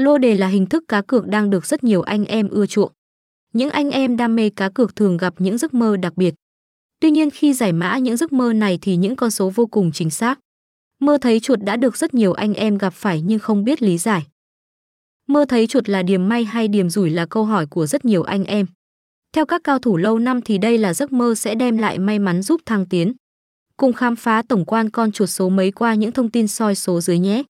Lô đề là hình thức cá cược đang được rất nhiều anh em ưa chuộng. Những anh em đam mê cá cược thường gặp những giấc mơ đặc biệt. Tuy nhiên khi giải mã những giấc mơ này thì những con số vô cùng chính xác. Mơ thấy chuột đã được rất nhiều anh em gặp phải nhưng không biết lý giải. Mơ thấy chuột là điểm may hay điểm rủi là câu hỏi của rất nhiều anh em. Theo các cao thủ lâu năm thì đây là giấc mơ sẽ đem lại may mắn giúp thăng tiến. Cùng khám phá tổng quan con chuột số mấy qua những thông tin soi số dưới nhé.